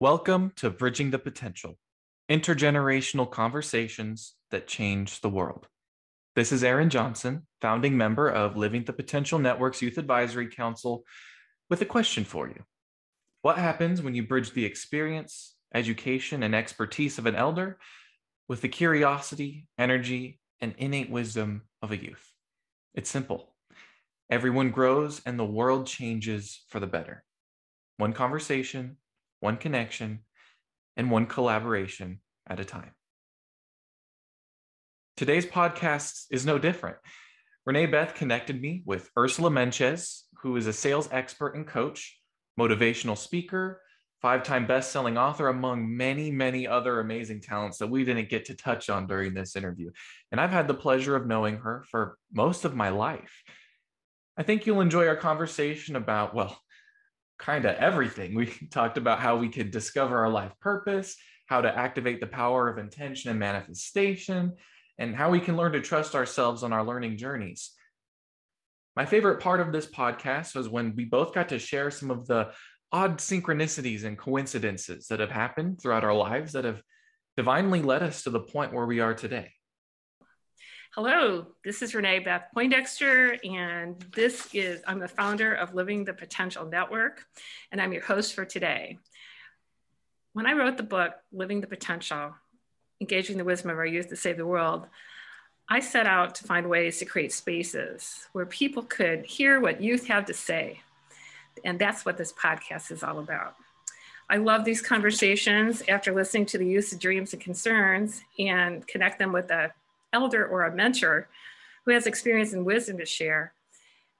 Welcome to Bridging the Potential intergenerational conversations that change the world. This is Aaron Johnson, founding member of Living the Potential Network's Youth Advisory Council, with a question for you. What happens when you bridge the experience, education, and expertise of an elder with the curiosity, energy, and innate wisdom of a youth? It's simple. Everyone grows and the world changes for the better. One conversation, one connection, and one collaboration at a time. Today's podcast is no different. Renee Beth connected me with Ursula Mentjes, who is a sales expert and coach, motivational speaker, five time best selling author, among many, many other amazing talents that we didn't get to touch on during this interview. And I've had the pleasure of knowing her for most of my life. I think you'll enjoy our conversation about, well, kind of everything. We talked about how we could discover our life purpose, how to activate the power of intention and manifestation, and how we can learn to trust ourselves on our learning journeys. My favorite part of this podcast was when we both got to share some of the odd synchronicities and coincidences that have happened throughout our lives that have divinely led us to the point where we are today. Hello, this is Renee Beth Poindexter, and this is, I'm the founder of Living the Potential Network, and I'm your host for today. When I wrote the book, Living the Potential, Engaging the Wisdom of Our Youth to Save the World, I set out to find ways to create spaces where people could hear what youth have to say. And that's what this podcast is all about. I love these conversations after listening to the youth's dreams and concerns and connect them with the elder or a mentor who has experience and wisdom to share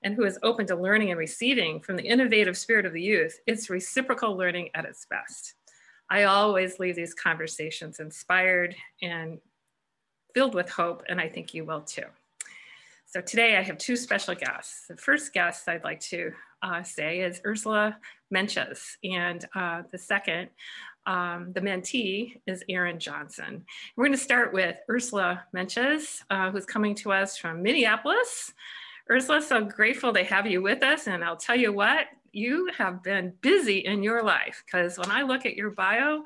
and who is open to learning and receiving from the innovative spirit of the youth, it's reciprocal learning at its best. I always leave these conversations inspired and filled with hope, and I think you will too. So today I have two special guests. The first guest I'd like to uh, say is Ursula Mentjes, and uh, the second um, the mentee is Aaron Johnson. We're going to start with Ursula Mentjes, uh, who's coming to us from Minneapolis. Ursula, so grateful to have you with us. And I'll tell you what, you have been busy in your life because when I look at your bio,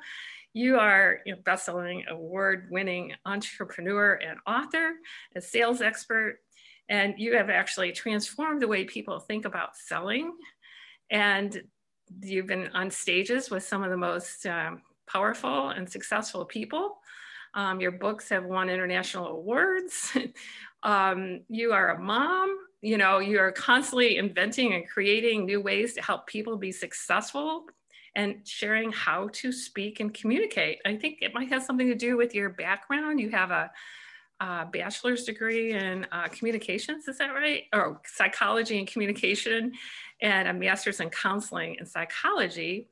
you are a best-selling award-winning entrepreneur and author, a sales expert, and you have actually transformed the way people think about selling. And you've been on stages with some of the most um, powerful and successful people. Um, your books have won international awards. um, you are a mom. You know, you are constantly inventing and creating new ways to help people be successful and sharing how to speak and communicate. I think it might have something to do with your background. You have a, a bachelor's degree in uh, communications, is that right? Or psychology and communication and a master's in counseling and psychology.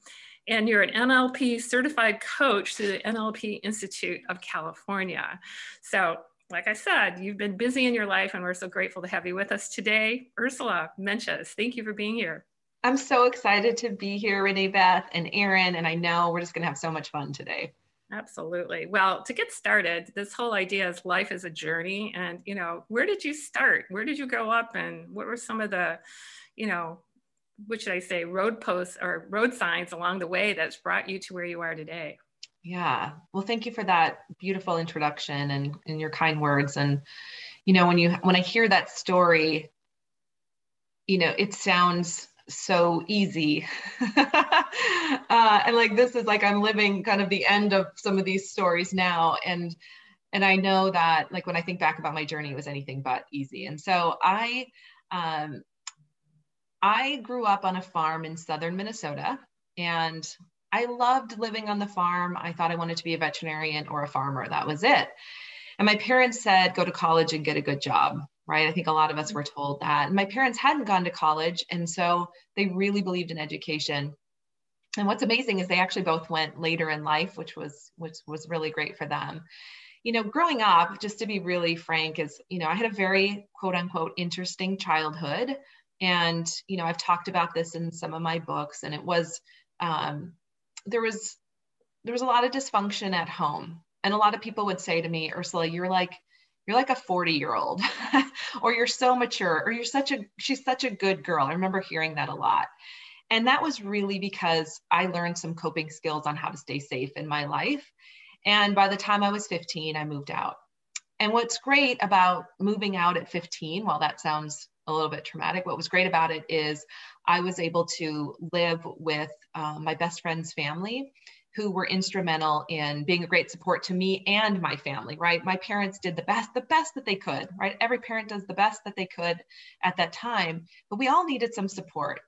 And you're an NLP certified coach through the NLP Institute of California. So, like I said, you've been busy in your life, and we're so grateful to have you with us today. Ursula Mentjes, thank you for being here. I'm so excited to be here, Renee Beth and Aaron, and I know we're just going to have so much fun today. Absolutely. Well, to get started, this whole idea is life is a journey. And, you know, where did you start? Where did you grow up? And what were some of the, you know, what should I say, road posts or road signs along the way that's brought you to where you are today? Yeah. Well, thank you for that beautiful introduction and, and your kind words. And, you know, when you, when I hear that story, you know, it sounds so easy. uh, and like, this is like, I'm living kind of the end of some of these stories now. And, and I know that like, when I think back about my journey, it was anything but easy. And so I, um, I grew up on a farm in southern Minnesota and I loved living on the farm. I thought I wanted to be a veterinarian or a farmer. That was it. And my parents said, go to college and get a good job, right? I think a lot of us were told that. My parents hadn't gone to college. And so they really believed in education. And what's amazing is they actually both went later in life, which was which was really great for them. You know, growing up, just to be really frank, is you know, I had a very quote unquote interesting childhood and you know i've talked about this in some of my books and it was um, there was there was a lot of dysfunction at home and a lot of people would say to me ursula you're like you're like a 40 year old or you're so mature or you're such a she's such a good girl i remember hearing that a lot And that was really because I learned some coping skills on how to stay safe in my life. And by the time I was 15, I moved out. And what's great about moving out at 15, while that sounds a little bit traumatic, what was great about it is I was able to live with uh, my best friend's family who were instrumental in being a great support to me and my family right? My parents did the best the best that they could right? Every parent does the best that they could at that time but we all needed some support.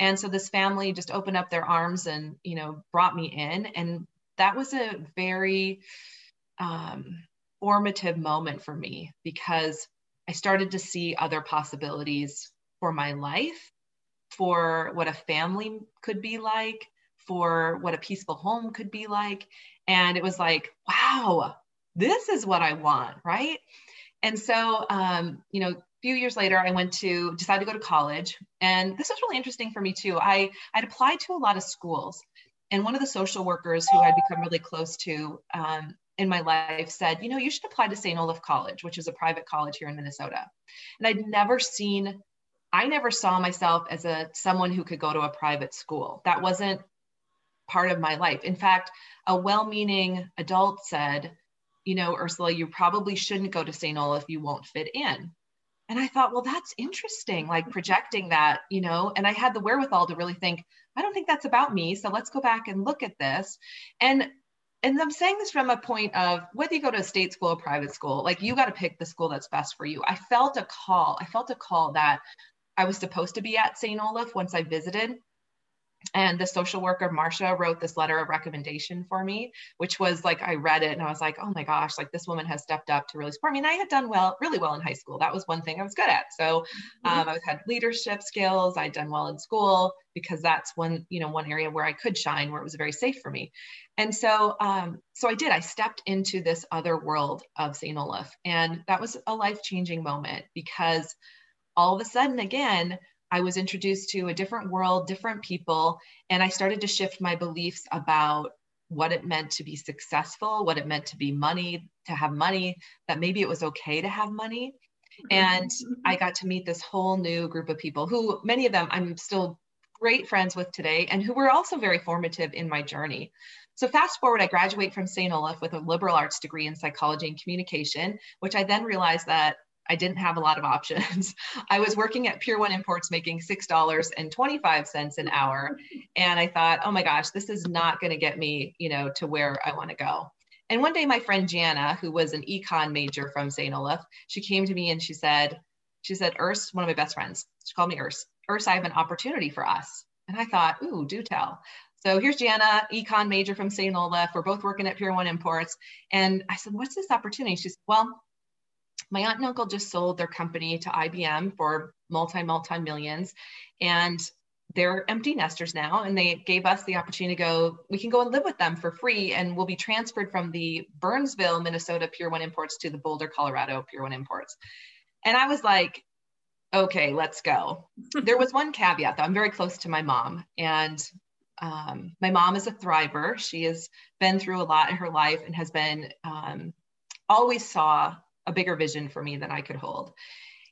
And so this family just opened up their arms and you know brought me in. And that was a very um, formative moment for me because i started to see other possibilities for my life for what a family could be like for what a peaceful home could be like. And it was like, wow, this is what I want, right? And so, um, you know, a few years later, I went to decide to go to college, and this was really interesting for me too. I I'd applied to a lot of schools, and one of the social workers who I'd become really close to um, in my life said, you know, you should apply to St. Olaf College, which is a private college here in Minnesota. And I'd never seen, I never saw myself as a someone who could go to a private school. That wasn't part of my life. In fact, a well meaning adult said, You know, Ursula, you probably shouldn't go to St. Olaf, you won't fit in. And I thought, well, that's interesting, like projecting that, you know, and I had the wherewithal to really think, I don't think that's about me. So let's go back and look at this. And and I'm saying this from a point of whether you go to a state school or private school, like you got to pick the school that's best for you. I felt a call. I felt a call that I was supposed to be at St. Olaf once I visited and the social worker Marcia wrote this letter of recommendation for me, which was like I read it and I was like, oh my gosh, like this woman has stepped up to really support me. And I had done well, really well in high school. That was one thing I was good at. So mm-hmm. um, I had leadership skills. I'd done well in school because that's one, you know, one area where I could shine, where it was very safe for me. And so, um, so I did. I stepped into this other world of St. Olaf, and that was a life changing moment because all of a sudden, again, I was introduced to a different world, different people, and I started to shift my beliefs about what it meant to be successful, what it meant to be money, to have money, that maybe it was okay to have money. Mm-hmm. And I got to meet this whole new group of people who, many of them, I'm still great friends with today, and who were also very formative in my journey. So, fast forward, I graduate from St. Olaf with a liberal arts degree in psychology and communication, which I then realized that I didn't have a lot of options. I was working at Pier One Imports making $6.25 an hour. And I thought, oh my gosh, this is not going to get me, you know, to where I want to go. And one day my friend Jana, who was an econ major from St. Olaf, she came to me and she said, she said, Urs, one of my best friends, she called me Urs, Urs, I have an opportunity for us. And I thought, ooh, do tell. So here's Jana, econ major from St. Olaf. We're both working at Pier One Imports. And I said, what's this opportunity? She said, well, my aunt and uncle just sold their company to IBM for multi, multi millions. And they're empty nesters now. And they gave us the opportunity to go, we can go and live with them for free. And we'll be transferred from the Burnsville, Minnesota Pier One Imports to the Boulder, Colorado Pier One Imports. And I was like, okay, let's go. there was one caveat though. I'm very close to my mom. And um, my mom is a thriver. She has been through a lot in her life and has been um, always saw a bigger vision for me than I could hold.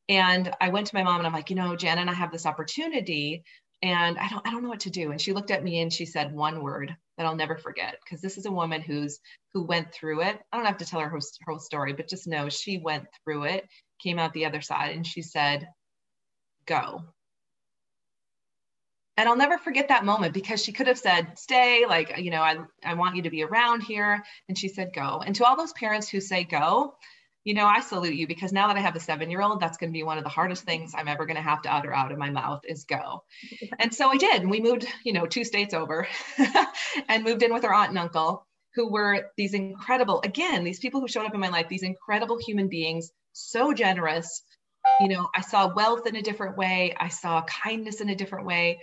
And I went to my mom and I'm like, you know, Jan and I have this opportunity and I don't I don't know what to do. And she looked at me and she said one word that I'll never forget because this is a woman who's who went through it. I don't have to tell her her whole story, but just know she went through it, came out the other side, and she said, "Go." And I'll never forget that moment because she could have said, "Stay," like you know, I I want you to be around here, and she said, "Go." And to all those parents who say "Go," you know, I salute you because now that I have a seven year old, that's going to be one of the hardest things I'm ever going to have to utter out of my mouth is go. And so I did. We moved, you know, two states over and moved in with our aunt and uncle who were these incredible, again, these people who showed up in my life, these incredible human beings, so generous. You know, I saw wealth in a different way, I saw kindness in a different way.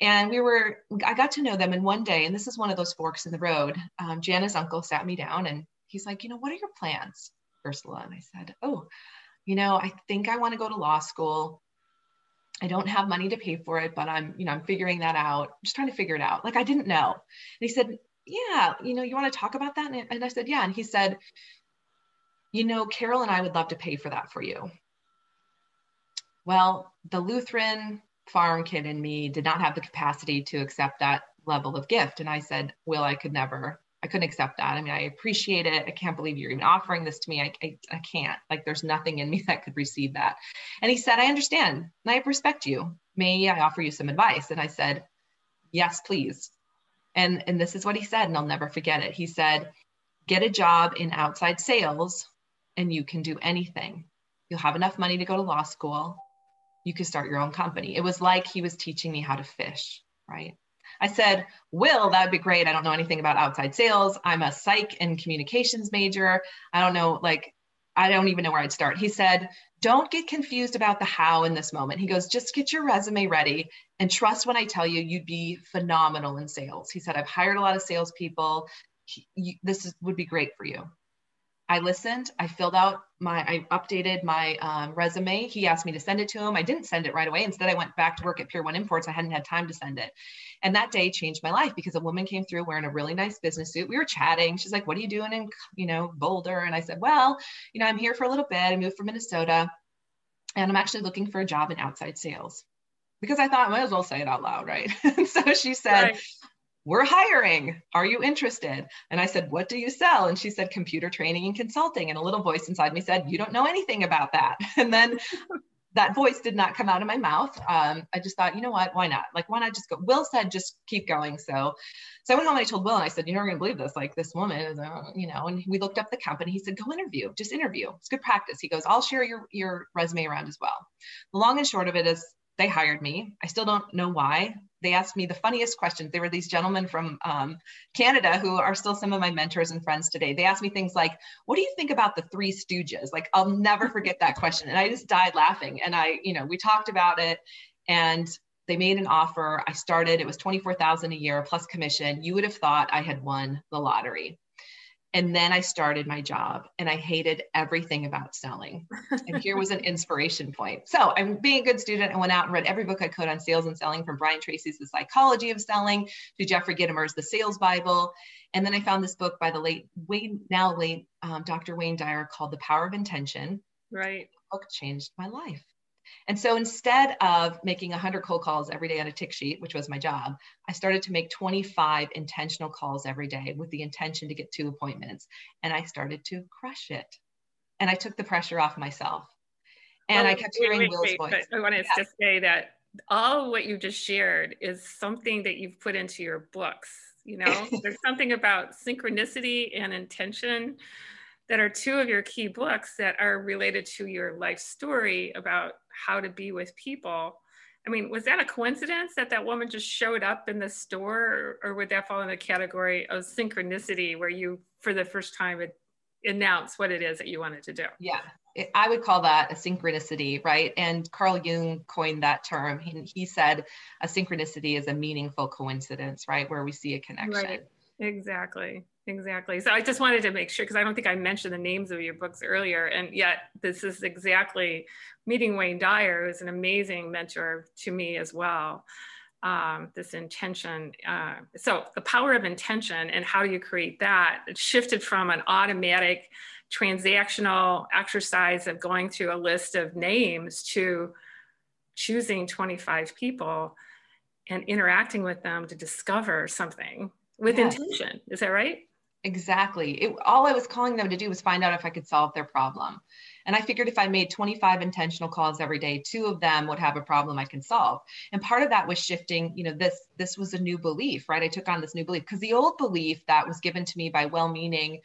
And we were, I got to know them. And one day, and this is one of those forks in the road, um, Jana's uncle sat me down and he's like, you know, what are your plans? Ursula. And I said, Oh, you know, I think I want to go to law school. I don't have money to pay for it, but I'm, you know, I'm figuring that out. I'm just trying to figure it out. Like I didn't know. And he said, Yeah, you know, you want to talk about that? And I said, Yeah. And he said, You know, Carol and I would love to pay for that for you. Well, the Lutheran farm kid in me did not have the capacity to accept that level of gift. And I said, Will, I could never, I couldn't accept that. I mean, I appreciate it. I can't believe you're even offering this to me. I, I, I can't. Like, there's nothing in me that could receive that. And he said, I understand and I respect you. May I offer you some advice? And I said, Yes, please. And, and this is what he said, and I'll never forget it. He said, Get a job in outside sales and you can do anything. You'll have enough money to go to law school. You can start your own company. It was like he was teaching me how to fish, right? I said, Will, that would be great. I don't know anything about outside sales. I'm a psych and communications major. I don't know, like, I don't even know where I'd start. He said, Don't get confused about the how in this moment. He goes, Just get your resume ready and trust when I tell you you'd be phenomenal in sales. He said, I've hired a lot of salespeople. this is, would be great for you. I listened. I filled out my, I updated my um, resume. He asked me to send it to him. I didn't send it right away. Instead, I went back to work at Pier One Imports. I hadn't had time to send it. And that day changed my life because a woman came through wearing a really nice business suit. We were chatting. She's like, "What are you doing in, you know, Boulder?" And I said, "Well, you know, I'm here for a little bit. I moved from Minnesota, and I'm actually looking for a job in outside sales." Because I thought I might as well say it out loud, right? so she said, right we're hiring. Are you interested? And I said, What do you sell? And she said, Computer training and consulting. And a little voice inside me said, You don't know anything about that. And then that voice did not come out of my mouth. Um, I just thought, you know what? Why not? Like, why not just go? Will said, just keep going. So, so I went home and I told Will, and I said, you're not going to believe this. Like, this woman is, uh, you know, and we looked up the company. He said, go interview, just interview. It's good practice. He goes, I'll share your your resume around as well. The long and short of it is, they hired me. I still don't know why. They asked me the funniest questions. They were these gentlemen from um, Canada who are still some of my mentors and friends today. They asked me things like, What do you think about the Three Stooges? Like, I'll never forget that question. And I just died laughing. And I, you know, we talked about it and they made an offer. I started, it was 24,000 a year plus commission. You would have thought I had won the lottery. And then I started my job and I hated everything about selling. And here was an inspiration point. So I'm being a good student. I went out and read every book I could on sales and selling from Brian Tracy's The Psychology of Selling to Jeffrey Gitomer's The Sales Bible. And then I found this book by the late Wayne, now late um, Dr. Wayne Dyer called The Power of Intention. Right. The book changed my life. And so instead of making 100 cold calls every day on a tick sheet, which was my job, I started to make 25 intentional calls every day with the intention to get two appointments. And I started to crush it. And I took the pressure off myself. And well, I kept hearing wait, Will's wait, voice. I wanted yeah. to say that all what you just shared is something that you've put into your books. You know, there's something about synchronicity and intention that are two of your key books that are related to your life story about how to be with people. I mean, was that a coincidence that that woman just showed up in the store, or, or would that fall in the category of synchronicity where you, for the first time, announce what it is that you wanted to do? Yeah, I would call that a synchronicity, right? And Carl Jung coined that term. He, he said a synchronicity is a meaningful coincidence, right? Where we see a connection. Right. Exactly. Exactly. So I just wanted to make sure because I don't think I mentioned the names of your books earlier, and yet this is exactly meeting Wayne Dyer, who's an amazing mentor to me as well. Um, this intention. Uh, so the power of intention and how do you create that? It shifted from an automatic transactional exercise of going through a list of names to choosing 25 people and interacting with them to discover something with yes. intention. Is that right? Exactly. It, all I was calling them to do was find out if I could solve their problem. And I figured if I made 25 intentional calls every day, two of them would have a problem I can solve. And part of that was shifting, you know, this this was a new belief, right? I took on this new belief because the old belief that was given to me by well-meaning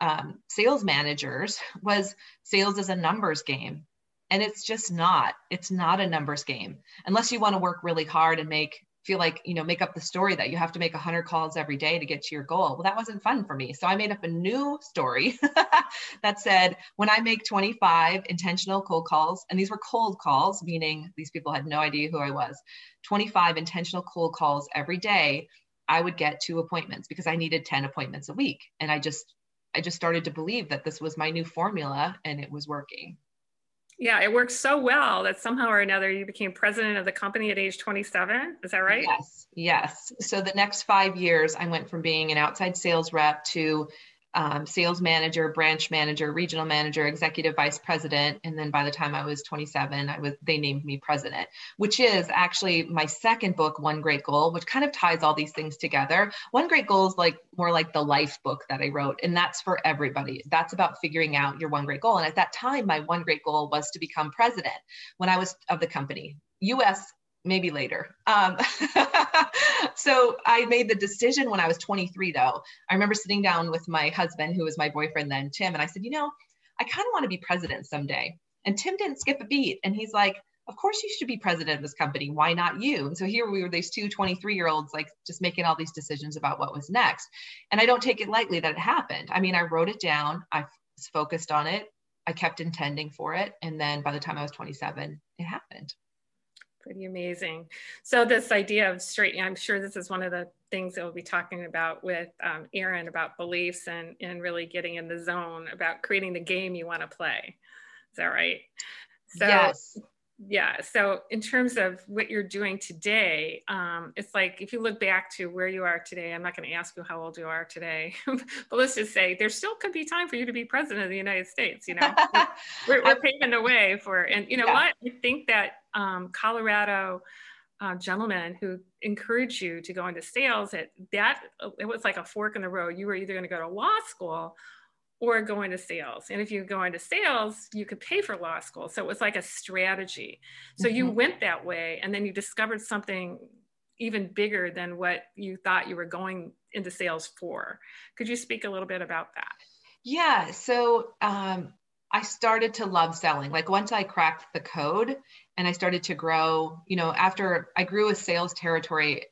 um, sales managers was sales is a numbers game. And it's just not. It's not a numbers game. Unless you want to work really hard and make feel like you know make up the story that you have to make 100 calls every day to get to your goal. Well that wasn't fun for me. So i made up a new story that said when i make 25 intentional cold calls and these were cold calls meaning these people had no idea who i was 25 intentional cold calls every day i would get two appointments because i needed 10 appointments a week. And i just i just started to believe that this was my new formula and it was working yeah, it worked so well that somehow or another you became president of the company at age 27. Is that right? Yes, yes. So the next five years, I went from being an outside sales rep to um, sales manager, branch manager, regional manager, executive vice president, and then by the time I was 27, I was they named me president, which is actually my second book, One Great Goal, which kind of ties all these things together. One Great Goal is like more like the life book that I wrote, and that's for everybody. That's about figuring out your one great goal. And at that time, my one great goal was to become president when I was of the company. U.S maybe later. Um, so I made the decision when I was 23, though. I remember sitting down with my husband, who was my boyfriend then, Tim, and I said, you know, I kind of want to be president someday. And Tim didn't skip a beat. And he's like, of course you should be president of this company. Why not you? And so here we were, these two 23 year olds, like just making all these decisions about what was next. And I don't take it lightly that it happened. I mean, I wrote it down, I was focused on it, I kept intending for it. And then by the time I was 27, it happened pretty amazing. So this idea of straight, I'm sure this is one of the things that we'll be talking about with um, Aaron about beliefs and, and really getting in the zone about creating the game you want to play. Is that right? So yes yeah so in terms of what you're doing today um, it's like if you look back to where you are today i'm not going to ask you how old you are today but let's just say there still could be time for you to be president of the united states you know we're, we're paving the way for and you know yeah. what i think that um, colorado uh, gentleman who encouraged you to go into sales that that it was like a fork in the road you were either going to go to law school or go into sales. And if you go into sales, you could pay for law school. So it was like a strategy. So mm-hmm. you went that way and then you discovered something even bigger than what you thought you were going into sales for. Could you speak a little bit about that? Yeah. So um, I started to love selling. Like once I cracked the code and I started to grow, you know, after I grew a sales territory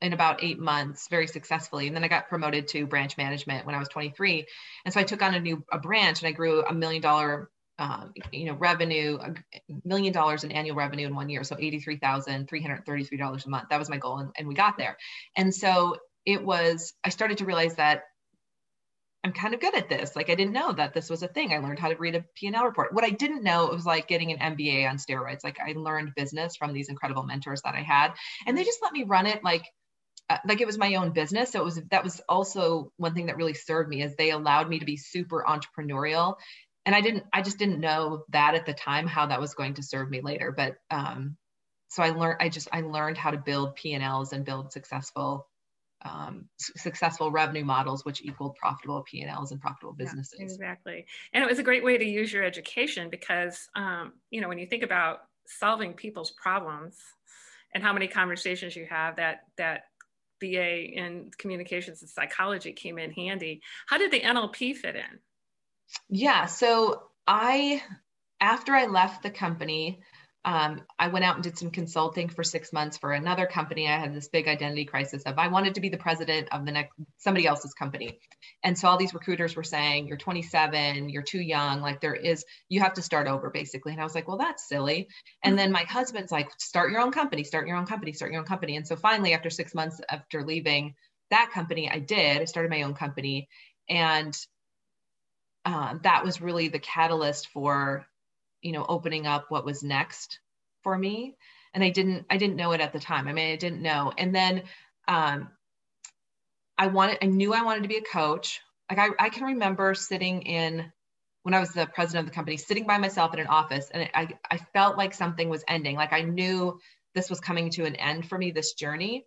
in about eight months very successfully. And then I got promoted to branch management when I was 23. And so I took on a new a branch and I grew a million dollar um, you know, revenue, a million dollars in annual revenue in one year. So $83,333 a month. That was my goal. And, and we got there. And so it was, I started to realize that I'm kind of good at this. Like I didn't know that this was a thing. I learned how to read a P&L report. What I didn't know it was like getting an MBA on steroids. Like I learned business from these incredible mentors that I had, and they just let me run it like uh, like it was my own business so it was that was also one thing that really served me is they allowed me to be super entrepreneurial and i didn't i just didn't know that at the time how that was going to serve me later but um so i learned i just i learned how to build p&l's and build successful um, successful revenue models which equaled profitable p&l's and profitable businesses yeah, exactly and it was a great way to use your education because um, you know when you think about solving people's problems and how many conversations you have that that BA in communications and psychology came in handy. How did the NLP fit in? Yeah, so I, after I left the company, um, I went out and did some consulting for six months for another company. I had this big identity crisis of I wanted to be the president of the next somebody else's company. And so all these recruiters were saying, You're 27, you're too young, like there is, you have to start over basically. And I was like, Well, that's silly. And then my husband's like, Start your own company, start your own company, start your own company. And so finally, after six months after leaving that company, I did. I started my own company. And uh, that was really the catalyst for you know opening up what was next for me. And i didn't i didn't know it at the time. I mean i didn't know. And then um i wanted i knew i wanted to be a coach. Like i, I can remember sitting in when i was the president of the company sitting by myself in an office and i i felt like something was ending. Like i knew this was coming to an end for me this journey.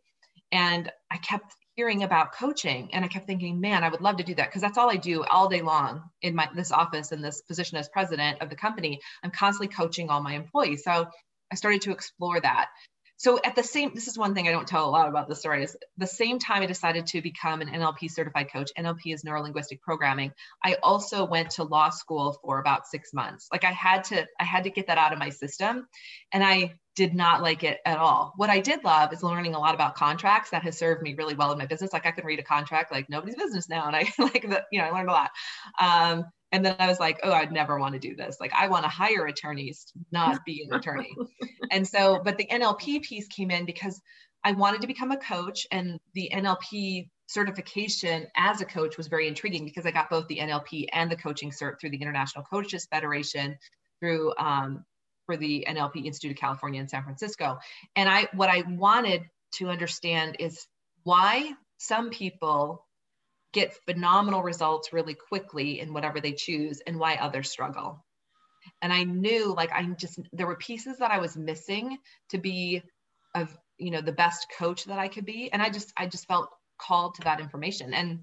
And i kept hearing about coaching and i kept thinking man i would love to do that because that's all i do all day long in my this office in this position as president of the company. I'm constantly coaching all my employees. So i started to explore that so at the same this is one thing i don't tell a lot about the story is the same time i decided to become an nlp certified coach nlp is neurolinguistic programming i also went to law school for about six months like i had to i had to get that out of my system and i did not like it at all. What I did love is learning a lot about contracts that has served me really well in my business. Like I can read a contract like nobody's business now. And I like that, you know, I learned a lot. Um, and then I was like, oh, I'd never want to do this. Like I want to hire attorneys, not be an attorney. and so, but the NLP piece came in because I wanted to become a coach and the NLP certification as a coach was very intriguing because I got both the NLP and the coaching cert through the International Coaches Federation, through um, for the NLP Institute of California in San Francisco. And I what I wanted to understand is why some people get phenomenal results really quickly in whatever they choose and why others struggle. And I knew like I just there were pieces that I was missing to be of you know the best coach that I could be and I just I just felt called to that information and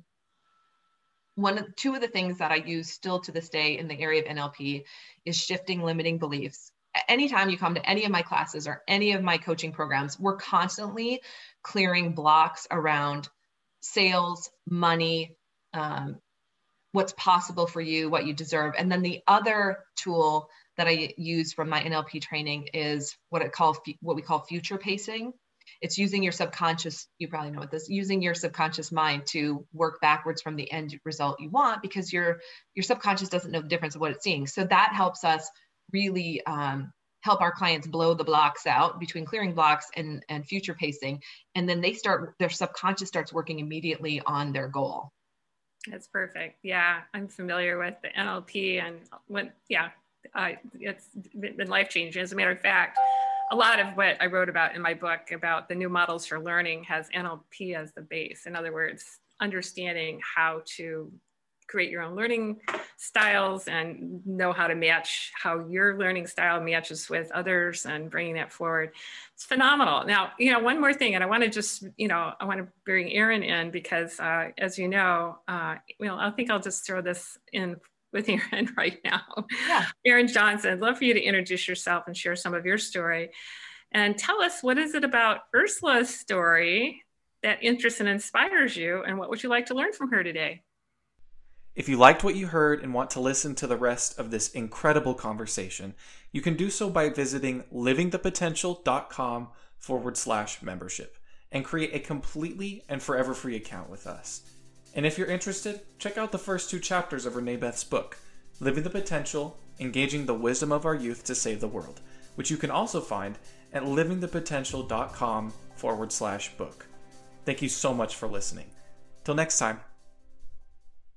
one of two of the things that I use still to this day in the area of NLP is shifting limiting beliefs. Anytime you come to any of my classes or any of my coaching programs, we're constantly clearing blocks around sales, money, um, what's possible for you, what you deserve. And then the other tool that I use from my NLP training is what it call what we call future pacing it's using your subconscious you probably know what this using your subconscious mind to work backwards from the end result you want because your your subconscious doesn't know the difference of what it's seeing so that helps us really um, help our clients blow the blocks out between clearing blocks and and future pacing. And then they start their subconscious starts working immediately on their goal. That's perfect. Yeah i'm familiar with the nlp and what yeah uh, it's been life changing. As a matter of fact a lot of what I wrote about in my book about the new models for learning has NLP as the base. In other words, understanding how to create your own learning styles and know how to match how your learning style matches with others and bringing that forward. It's phenomenal. Now, you know, one more thing, and I want to just, you know, I want to bring Aaron in because, uh, as you know, uh, well, I think I'll just throw this in with Aaron right now. Yeah. Aaron Johnson, I'd love for you to introduce yourself and share some of your story. And tell us what is it about Ursula's story that interests and inspires you, and what would you like to learn from her today? If you liked what you heard and want to listen to the rest of this incredible conversation, you can do so by visiting livingthepotential.com forward slash membership and create a completely and forever free account with us. And if you're interested, check out the first two chapters of Renee Beth's book, Living the Potential Engaging the Wisdom of Our Youth to Save the World, which you can also find at livingthepotential.com forward slash book. Thank you so much for listening. Till next time.